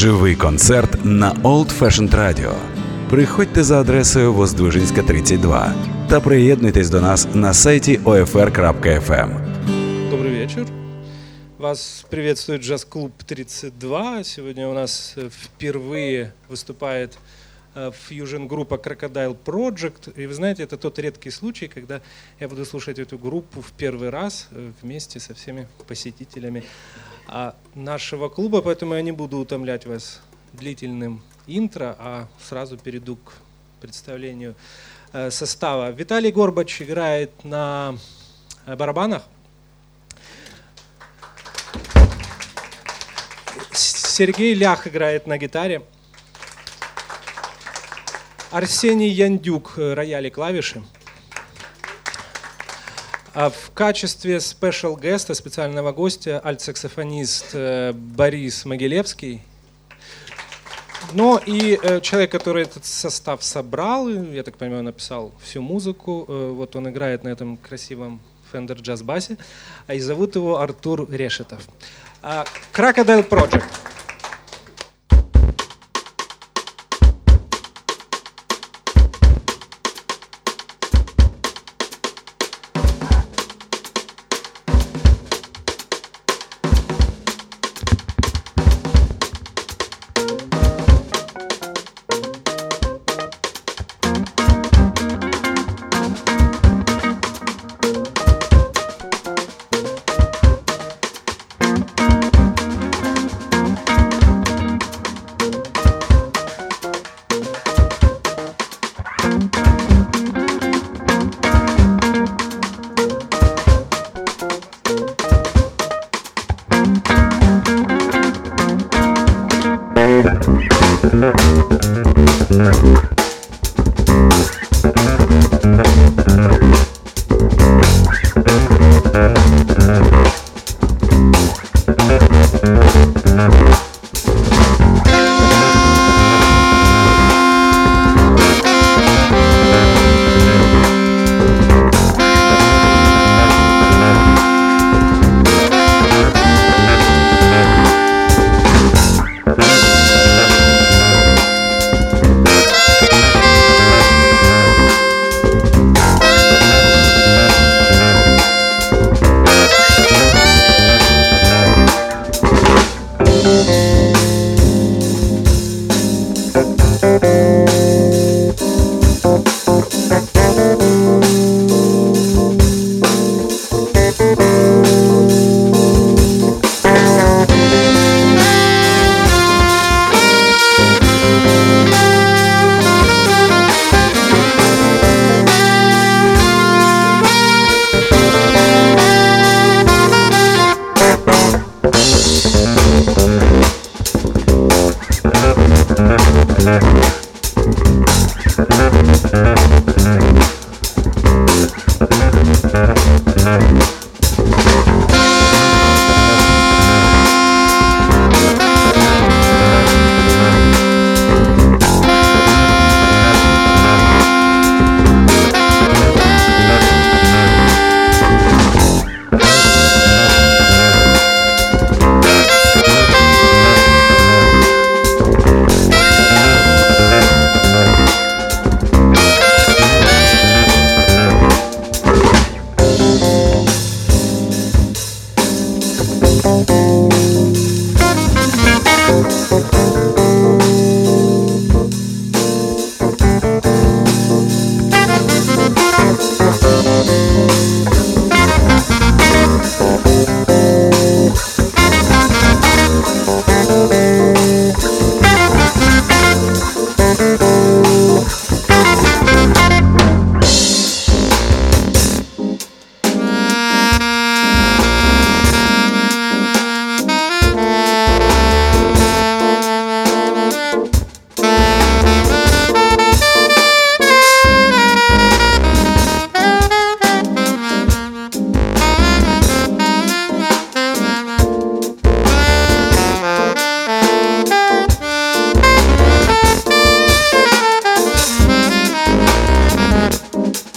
Живий концерт на Old Fashioned Radio. Приходьте за адресою Воздвижинська, 32 та приєднуйтесь до нас на сайті OFR.FM. Добрый вечер. Вас приветствует джаз-клуб 32. Сегодня у нас э, впервые выступает э, фьюжн-группа Crocodile Project. И вы знаете, это тот редкий случай, когда я буду слушать эту группу в первый раз э, вместе со всеми посетителями нашего клуба, поэтому я не буду утомлять вас длительным интро, а сразу перейду к представлению э, состава. Виталий Горбач играет на э, барабанах. Сергей Лях играет на гитаре. Арсений Яндюк, э, рояль и клавиши. А в качестве special геста, специального гостя, альтсаксофонист э, Борис Могилевский. Но и э, человек, который этот состав собрал, я так понимаю, написал всю музыку, э, вот он играет на этом красивом Fender Jazz басе, и зовут его Артур Решетов. Crocodile Project.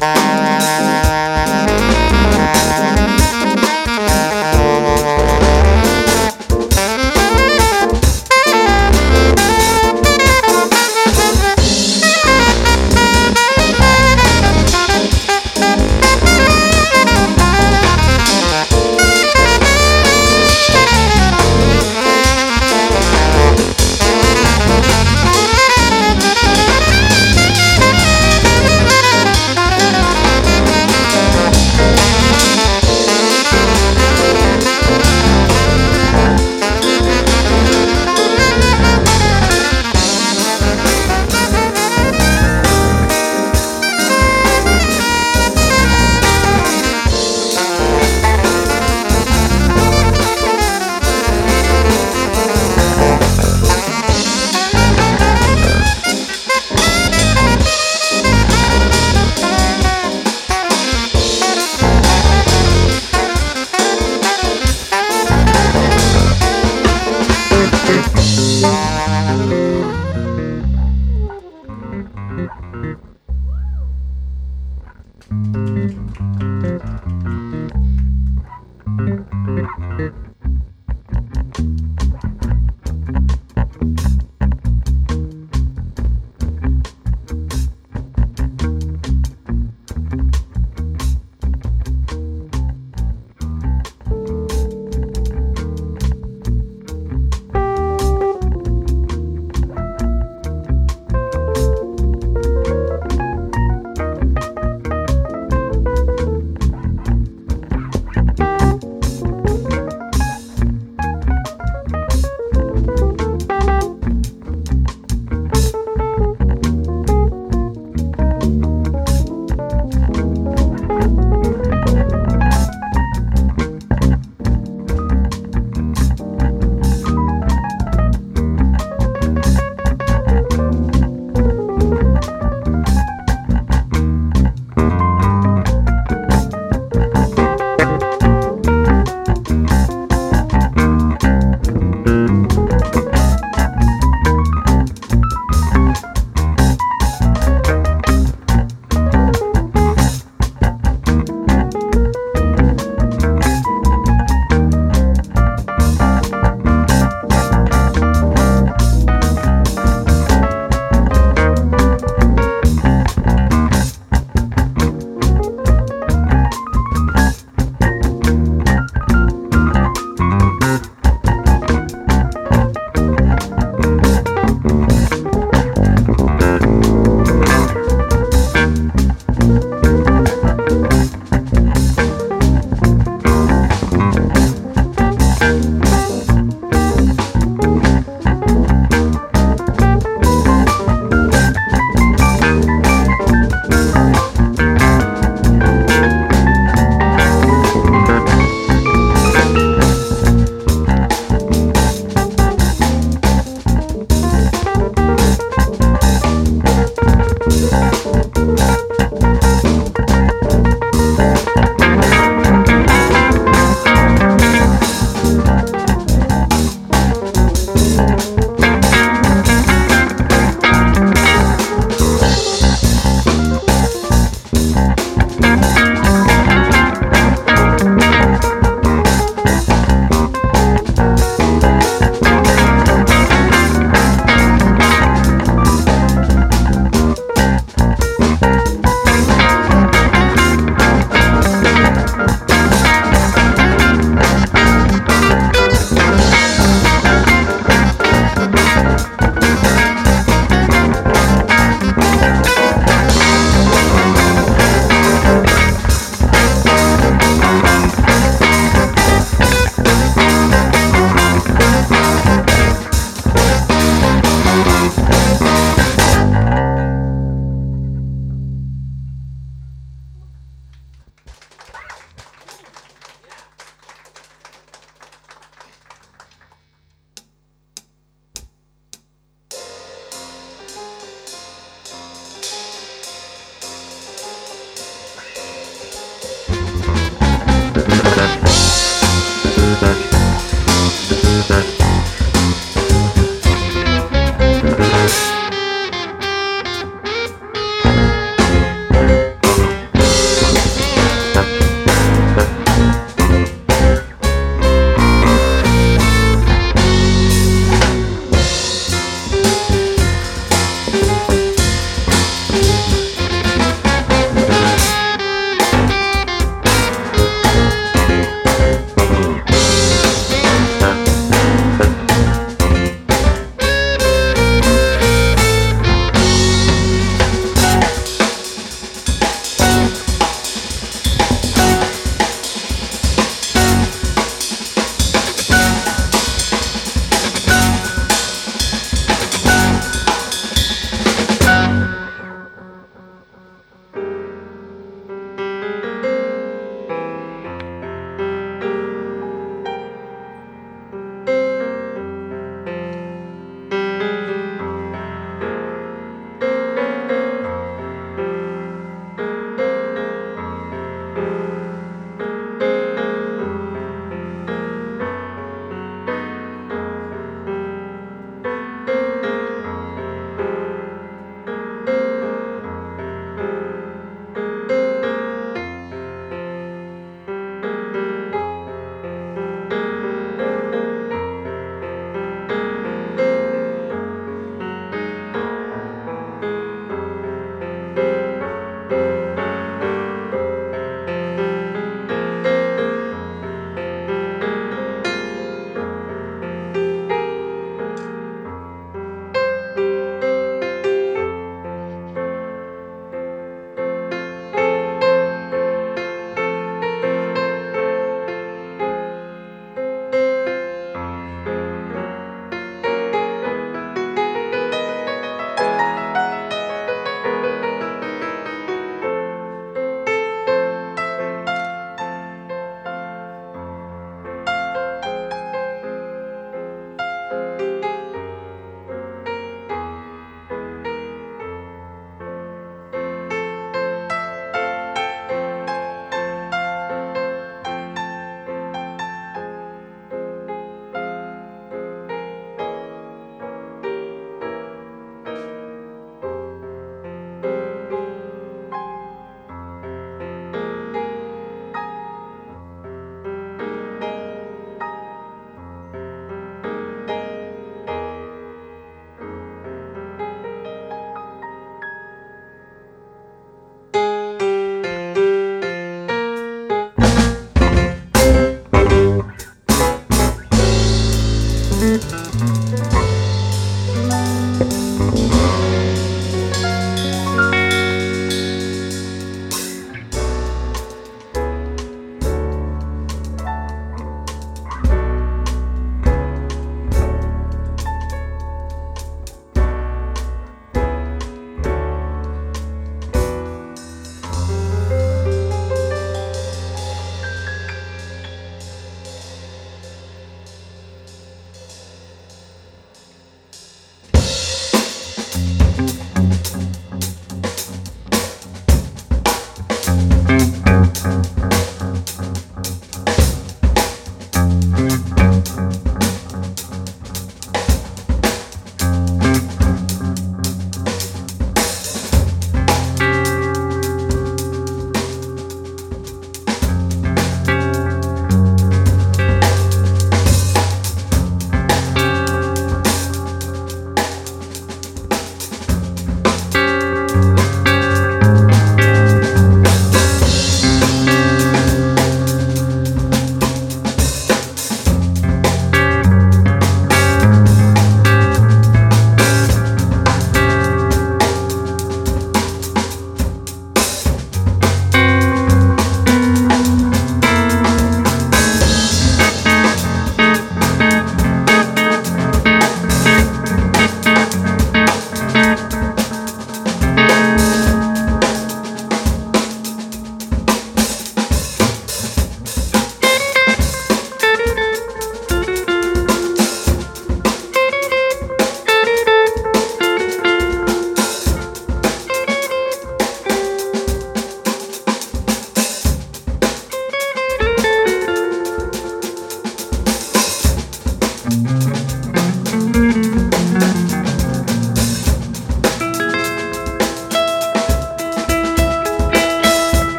Bye.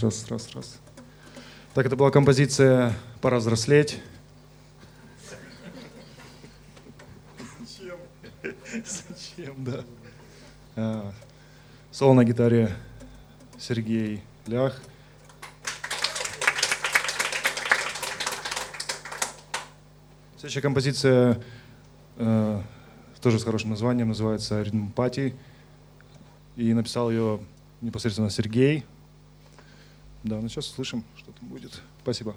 Раз, раз, раз, раз. Так, это была композиция «Пора взрослеть». Зачем? Зачем, да. А, соло на гитаре Сергей Лях. Следующая композиция э, тоже с хорошим названием, называется «Ритм Пати». И написал ее непосредственно Сергей. Да, ну сейчас слышим, что там будет. Спасибо.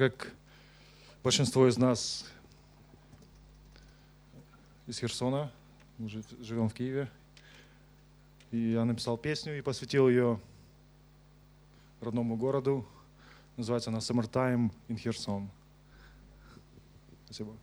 Как большинство из нас из Херсона, мы живем в Киеве, и я написал песню и посвятил ее родному городу. Называется она «Summertime in Kherson». Спасибо.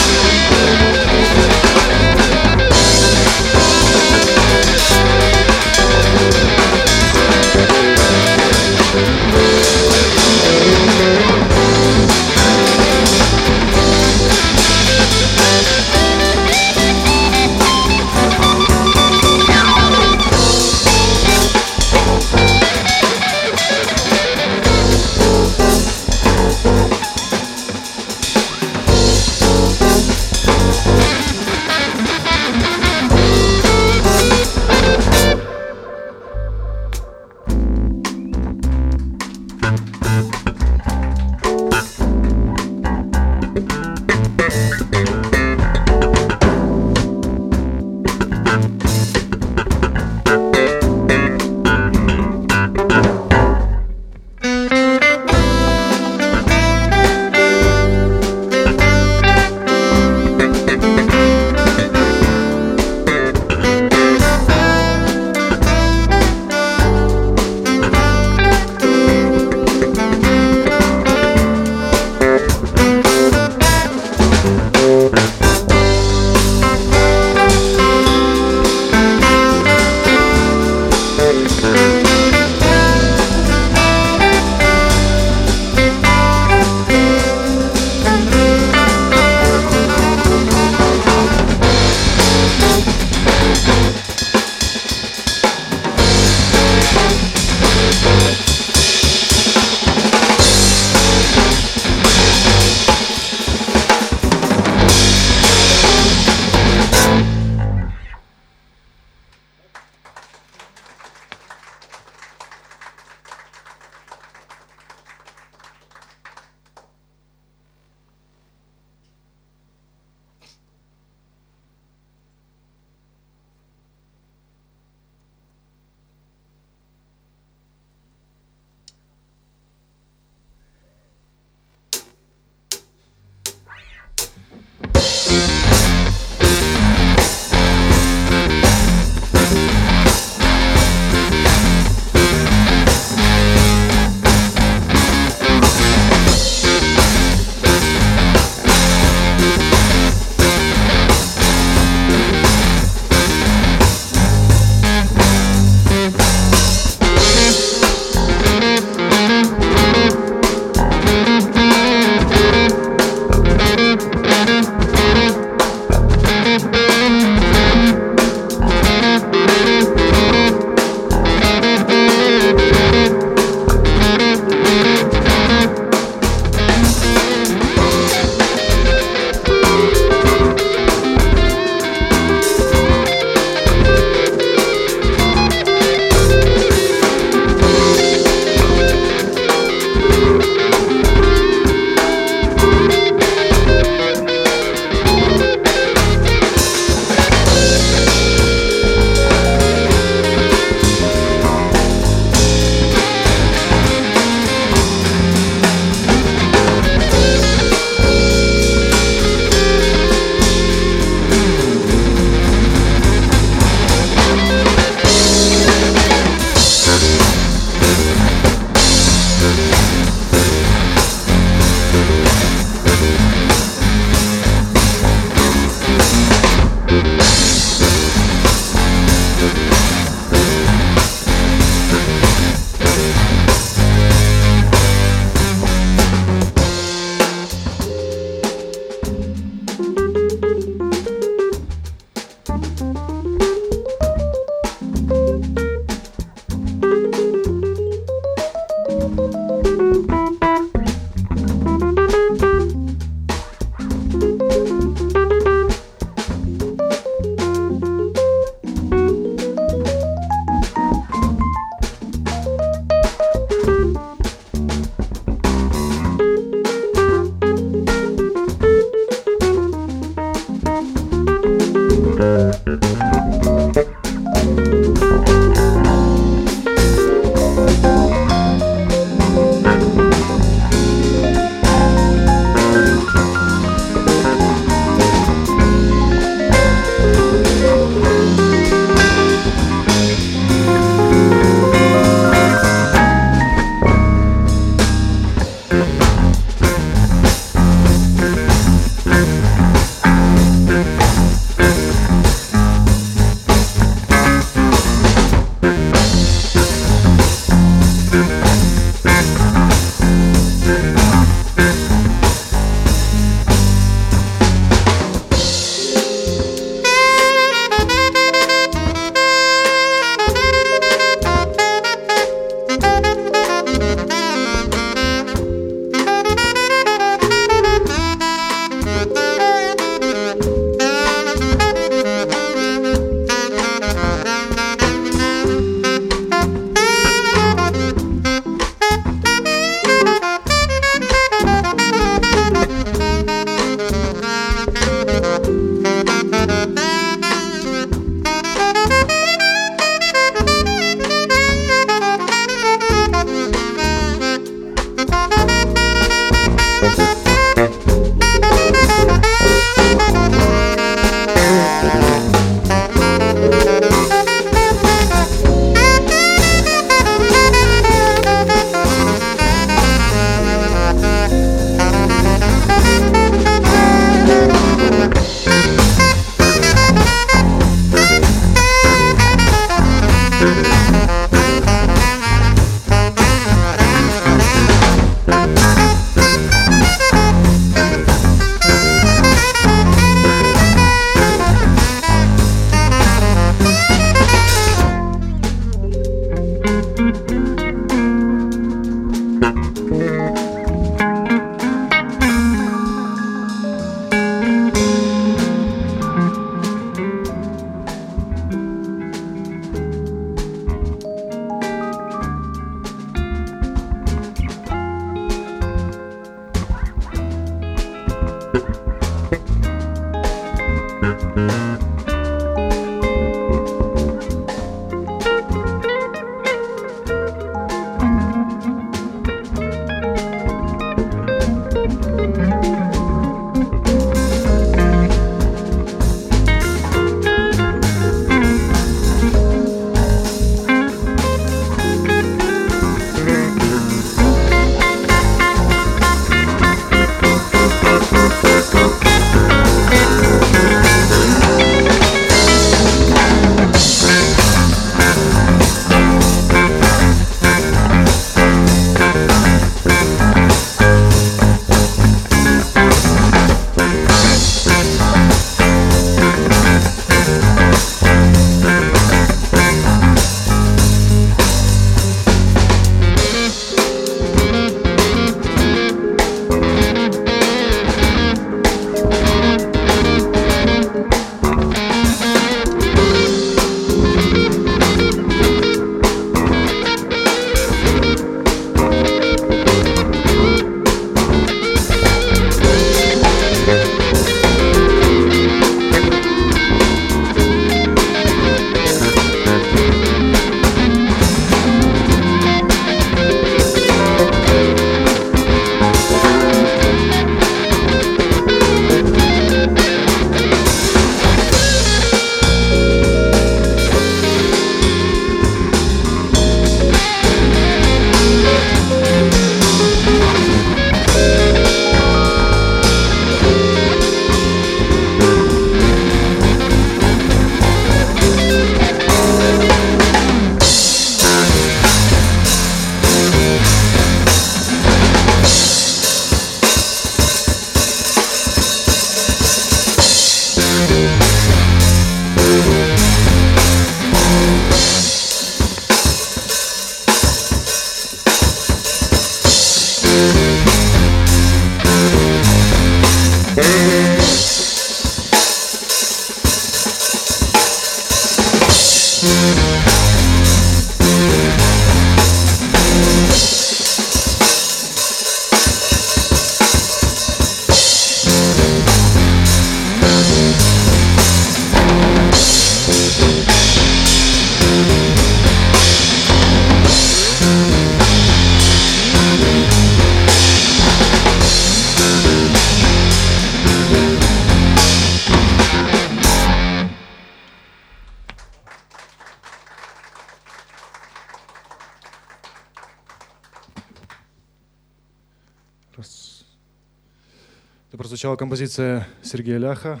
Прозвучала композиция Сергея Ляха,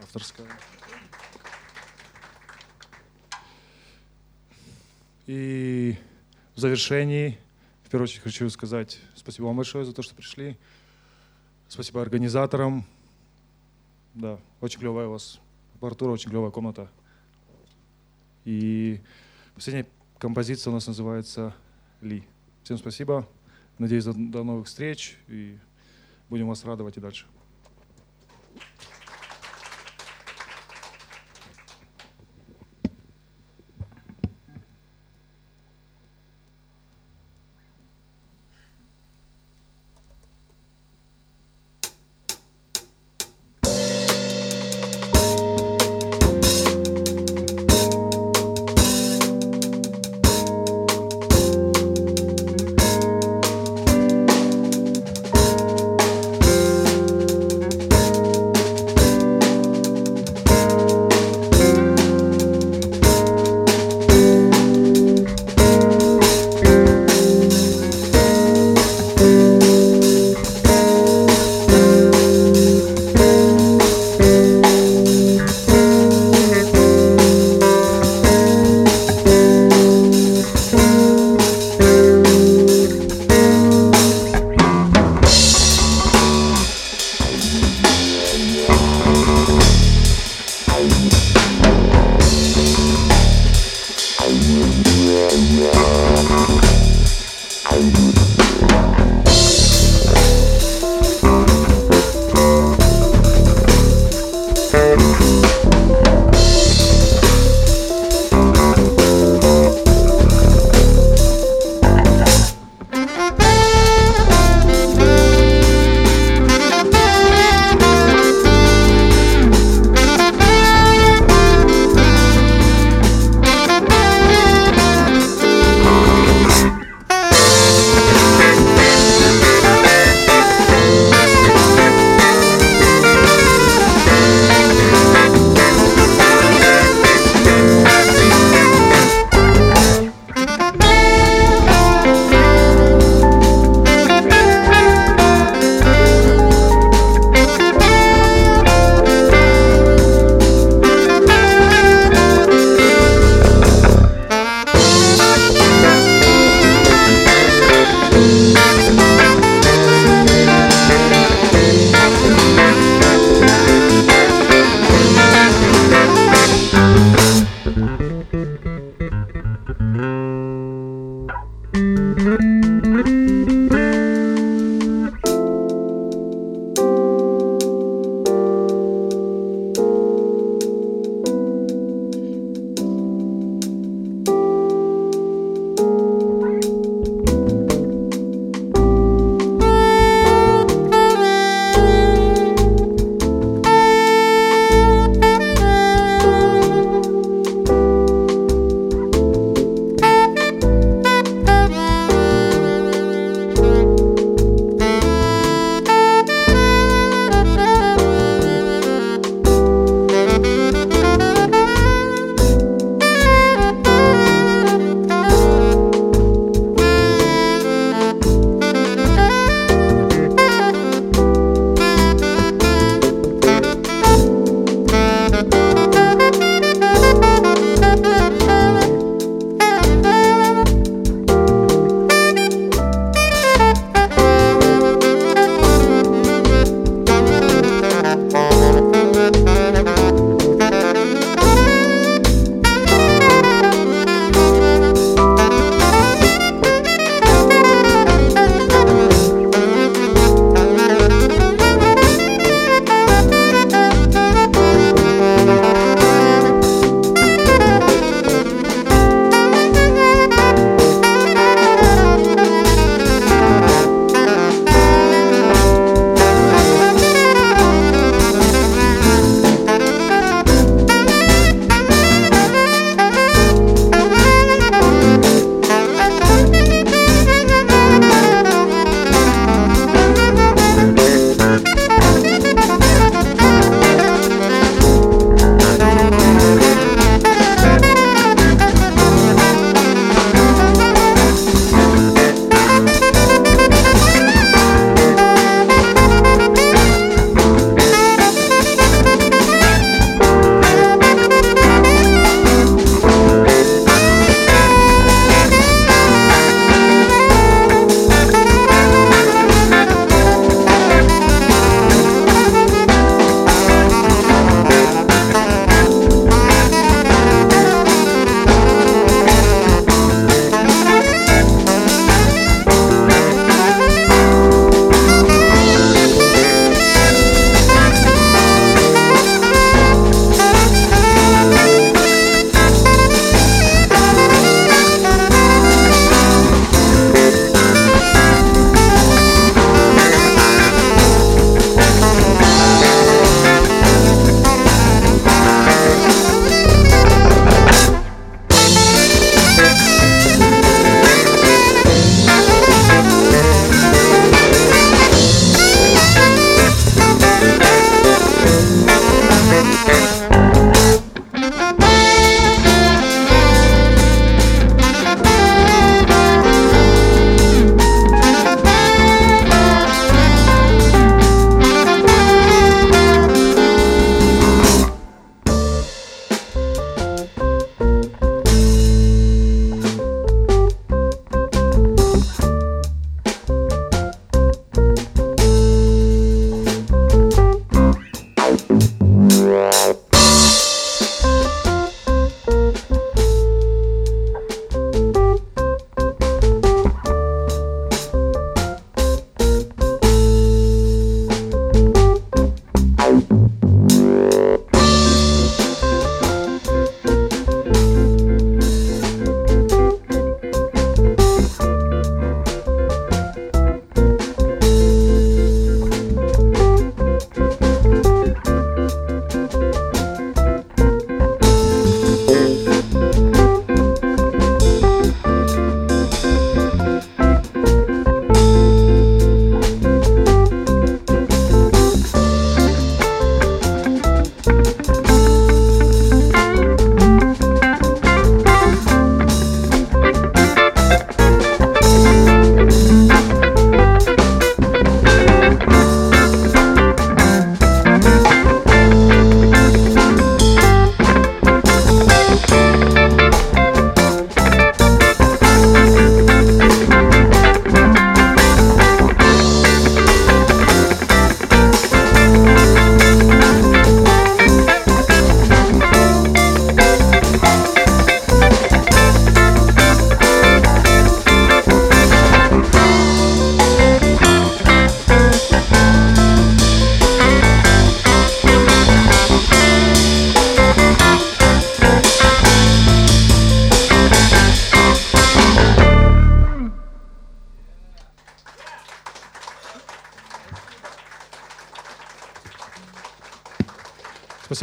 авторская. И в завершении, в первую очередь, хочу сказать спасибо вам большое за то, что пришли. Спасибо организаторам. Да, очень клевая у вас аппаратура, очень клевая комната. И последняя композиция у нас называется «Ли». Всем спасибо. Надеюсь, до, новых встреч. И Будем вас радовать и дальше.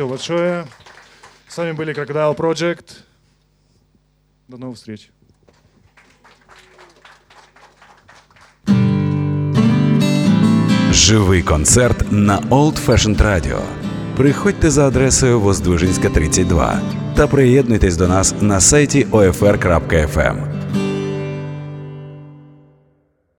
Спасибо большое. С вами были Crocodile Project. До новых встреч. Живий концерт на Old Fashioned Radio. Приходьте за адресою Воздвижинська, 32 та приєднуйтесь до нас на сайті OFR.FM.